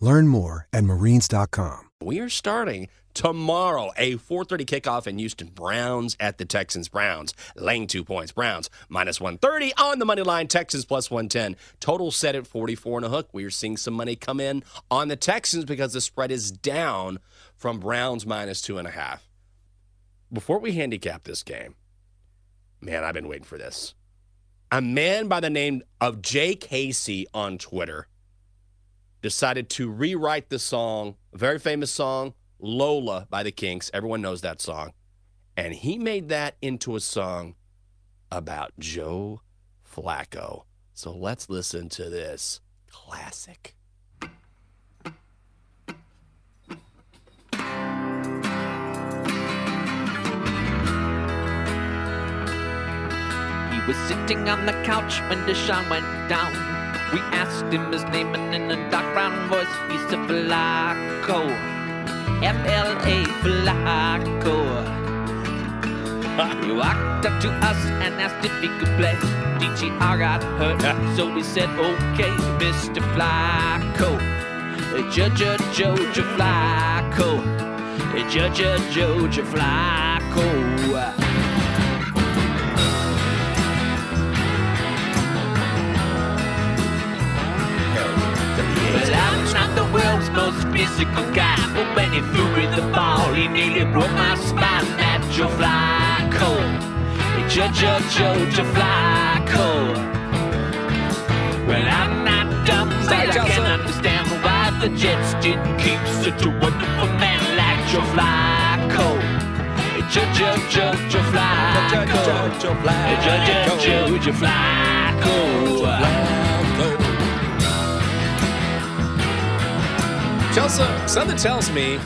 Learn more at marines.com. We are starting tomorrow, a 4:30 kickoff in Houston. Browns at the Texans. Browns laying two points. Browns minus 130 on the money line. Texans plus 110. Total set at 44 and a hook. We are seeing some money come in on the Texans because the spread is down from Browns minus two and a half. Before we handicap this game, man, I've been waiting for this. A man by the name of Jay Casey on Twitter decided to rewrite the song, a very famous song, Lola by the Kinks. Everyone knows that song. And he made that into a song about Joe Flacco. So let's listen to this classic. He was sitting on the couch when Deshaun went down. We asked him his name, and in a dark brown voice, he said Flacco. F L A Flacco. He walked up to us and asked if he could play. DTR got hurt, so we said, okay, Mr. Flacco. Judge Joja Flacco. Judge Joja Flacco. I'm not the world's most physical guy. But when he threw me the ball, he nearly broke my spine. That Joe Flacco, Joe Joe Joe Joe Flacco. Well, I'm not dumb, but I can understand why the Jets didn't keep such a wonderful man like Joe Flacco. Joe Joe Joe Joe Flacco, Joe Joe Joe Joe Flacco. Chelsa, something tells me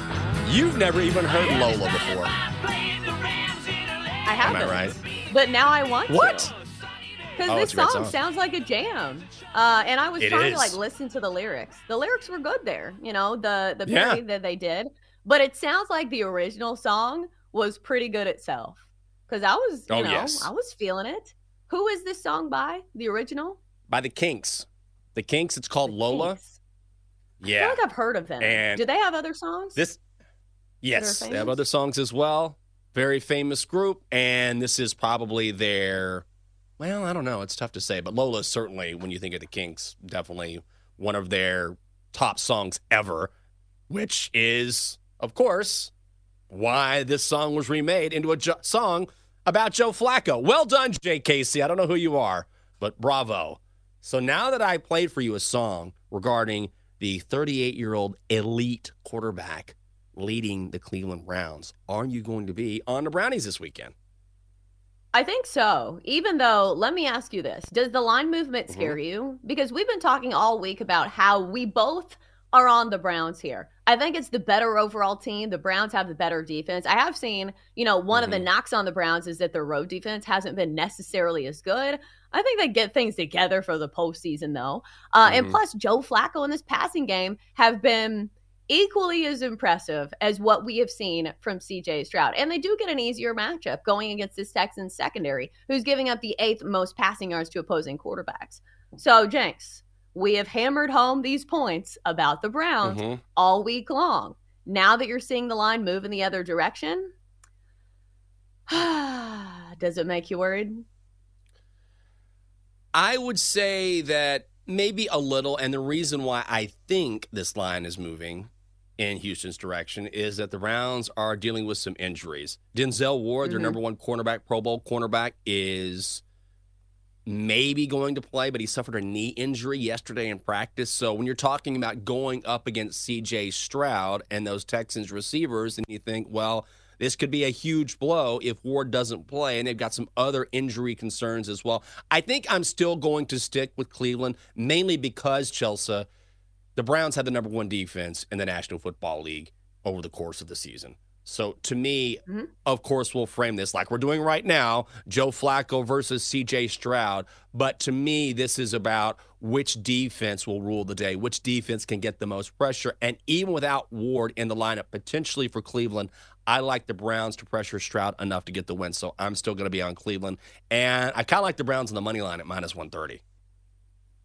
you've never even heard Lola before. I haven't. Am I right? But now I want What? to. Because Oh, this it's a great song, song. sounds like a jam. Uh, and I was It trying is. to like listen to the lyrics. The lyrics were good there, you know, the the Yeah. parody that they did. But it sounds like the original song was pretty good itself. Because I was, you Oh, know, yes. I was feeling it. Who is this song by? The original? By the Kinks. The Kinks, it's called The Lola. Kinks. I feel like I've heard of them. And Do they have other songs? This, yes, they have other songs as well. Very famous group, and this is probably their. Well, I don't know. It's tough to say, but Lola certainly, when you think of the Kinks, definitely one of their top songs ever, which is, of course, why this song was remade into a jo- song about Joe Flacco. Well done, Jay Casey. I don't know who you are, but bravo. So now that I played for you a song regarding the 38 year old elite quarterback leading the Cleveland Browns, are you going to be on the Brownies this weekend? I think so. Even though, let me ask you this Does the line movement Mm-hmm. scare you? Because we've been talking all week about how we both are on the Browns here. I think it's the better overall team. The Browns have the better defense. I have seen, you know, one of Mm-hmm. the knocks on the Browns is that their road defense hasn't been necessarily as good. I think they get things together for the postseason, though. Uh, And Mhm. plus, Joe Flacco in this passing game have been equally as impressive as what we have seen from CJ Stroud. And they do get an easier matchup going against this Texans secondary, who's giving up the eighth most passing yards to opposing quarterbacks. So, Jenks, we have hammered home these points about the Browns Mhm. all week long. Now that you're seeing the line move in the other direction, does it make you worried? I would say that maybe a little, and the reason why I think this line is moving in Houston's direction is that the Browns are dealing with some injuries. Denzel Ward, their Mhm. number one cornerback, Pro Bowl cornerback, is maybe going to play, but he suffered a knee injury yesterday in practice. So when you're talking about going up against CJ Stroud and those Texans receivers, and you think, well, this could be a huge blow if Ward doesn't play, and they've got some other injury concerns as well. I think I'm still going to stick with Cleveland, mainly because Chelsa, the Browns had the number one defense in the National Football League over the course of the season. So to me, Mhm. of course, we'll frame this like we're doing right now Joe Flacco versus CJ Stroud. But to me, this is about which defense will rule the day, which defense can get the most pressure. And even without Ward in the lineup, potentially for Cleveland, I like the Browns to pressure Stroud enough to get the win. So I'm still going to be on Cleveland. And I kind of like the Browns on the money line at minus 130.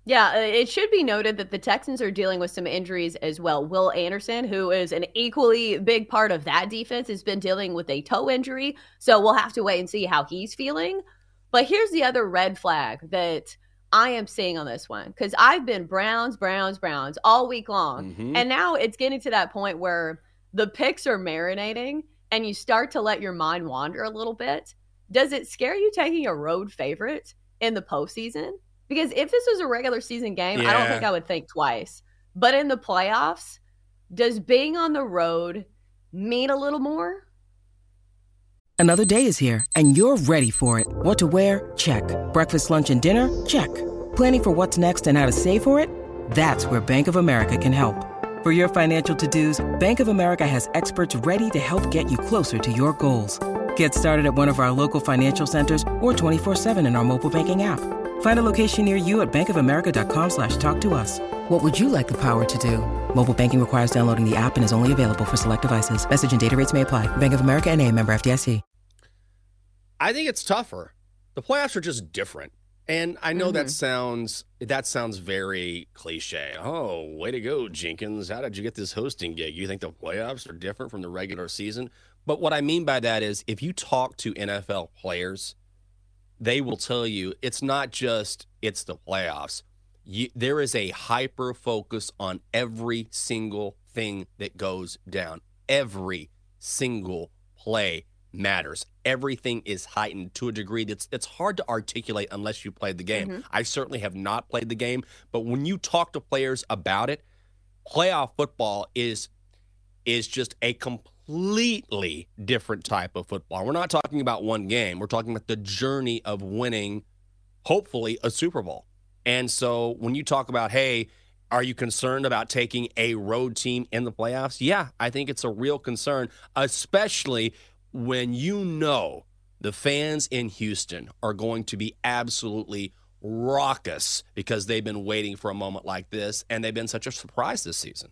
Yeah, uh, it should be noted that the Texans are dealing with some injuries as well. Will Anderson, who is an equally big part of that defense, has been dealing with a toe injury. So we'll have to wait and see how he's feeling. But here's the other red flag that I am seeing on this one because I've been Browns, Browns, Browns all week long. Mhm. And now it's getting to that point where the picks are marinating and you start to let your mind wander a little bit. Does it scare you taking a road favorite in the postseason? Because if this was a regular season game, I don't think I would think twice. But in the playoffs, does being on the road mean a little more? Another day is here, and you're ready for it. What to wear? Check. Breakfast, lunch, and dinner? Check. Planning for what's next and how to save for it? That's where Bank of America can help. For your financial to dos, Bank of America has experts ready to help get you closer to your goals. Get started at one of our local financial centers or 24-7 in our mobile banking app. Find a location near you at bankofamerica.com slash talk to us. What would you like the power to do? Mobile banking requires downloading the app and is only available for select devices. Message and data rates may apply. Bank of America and a member FDIC. I think it's tougher. The playoffs are just different. And I know that Mhm. sounds that sounds very cliche. Oh, way to go, Jenkins. How did you get this hosting gig? You think the playoffs are different from the regular season? But what I mean by that is if you talk to NFL players, they will tell you it's not just it's the playoffs. You, there is a hyper focus on every single thing that goes down. Every single play matters. Everything is heightened to a degree that's it's hard to articulate unless you played the game. Mhm. I certainly have not played the game, but when you talk to players about it, playoff football is is just a completely different type of football. We're not talking about one game. We're talking about the journey of winning hopefully a Super Bowl. And so when you talk about, hey, are you concerned about taking a road team in the playoffs? Yeah, I think it's a real concern, especially when you know the fans in Houston are going to be absolutely raucous because they've been waiting for a moment like this and they've been such a surprise this season.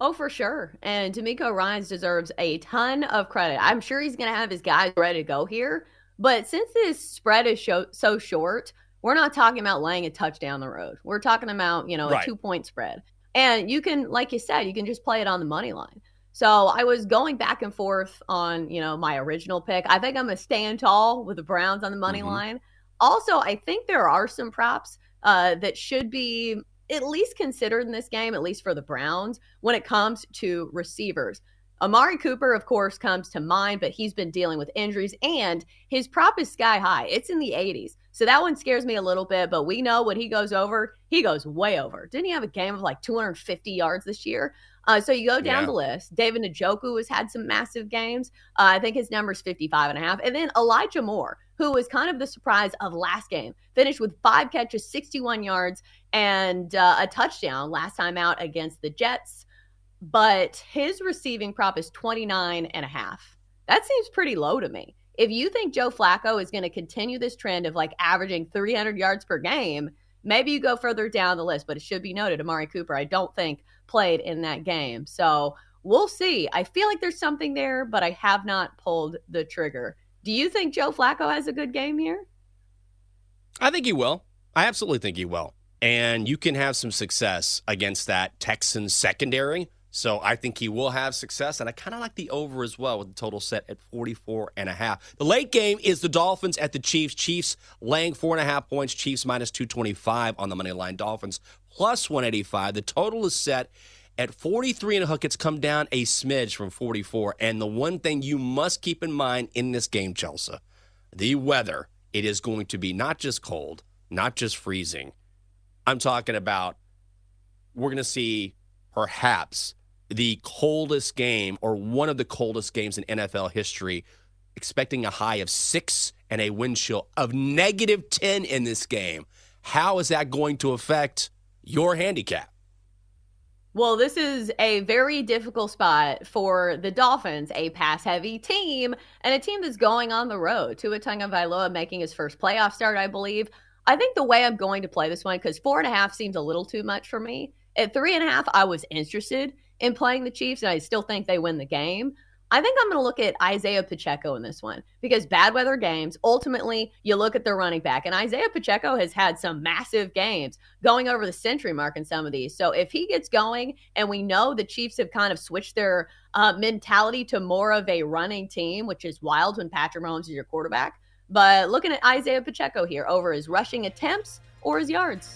Oh, for sure. And DeMeco Ryans deserves a ton of credit. I'm sure he's going to have his guys ready to go here. But since this spread is show, so short, we're not talking about laying a touchdown the road. We're talking about, you know, Right. a two point spread. And you can, like you said, you can just play it on the money line. So I was going back and forth on, you know, my original pick. I think I'm going to stand tall with the Browns on the money Mhm. line. Also, I think there are some props uh, that should be at least considered in this game, at least for the Browns, when it comes to receivers. Amari Cooper, of course, comes to mind, but he's been dealing with injuries and his prop is sky high. It's in the 80s. So that one scares me a little bit, but we know when he goes over, he goes way over. Didn't he have a game of like 250 yards this year? Uh, so you go down Yeah. the list. David Njoku has had some massive games. Uh, I think his number's 55 and a half. And then Elijah Moore, who was kind of the surprise of last game, finished with five catches, 61 yards, and uh, a touchdown last time out against the Jets. But his receiving prop is 29 and a half. That seems pretty low to me. If you think Joe Flacco is going to continue this trend of like averaging 300 yards per game, maybe you go further down the list. But it should be noted, Amari Cooper, I don't think played in that game. So we'll see. I feel like there's something there, but I have not pulled the trigger. Do you think Joe Flacco has a good game here? I think he will. I absolutely think he will. And you can have some success against that Texans secondary. So I think he will have success. And I kind of like the over as well with the total set at 44 and a half. The late game is the Dolphins at the Chiefs. Chiefs laying four and a half points. Chiefs minus 225 on the money line. Dolphins plus 185. The total is set At 43 and a hook, it's come down a smidge from 44. And the one thing you must keep in mind in this game, Chelsa, the weather, it is going to be not just cold, not just freezing. I'm talking about we're going to see perhaps the coldest game or one of the coldest games in NFL history, expecting a high of six and a wind chill of negative 10 in this game. How is that going to affect your handicap? Well, this is a very difficult spot for the Dolphins, a pass heavy team, and a team that's going on the road. Tua Tagovailoa making his first playoff start, I believe. I think the way I'm going to play this one, because four and a half seems a little too much for me. At three and a half, I was interested in playing the Chiefs, and I still think they win the game. I think I'm going to look at Isaiah Pacheco in this one because bad weather games, ultimately, you look at their running back, and Isaiah Pacheco has had some massive games going over the century mark in some of these. So if he gets going, and we know the Chiefs have kind of switched their uh, mentality to more of a running team, which is wild when Patrick Mahomes is your quarterback. But looking at Isaiah Pacheco here over his rushing attempts or his yards.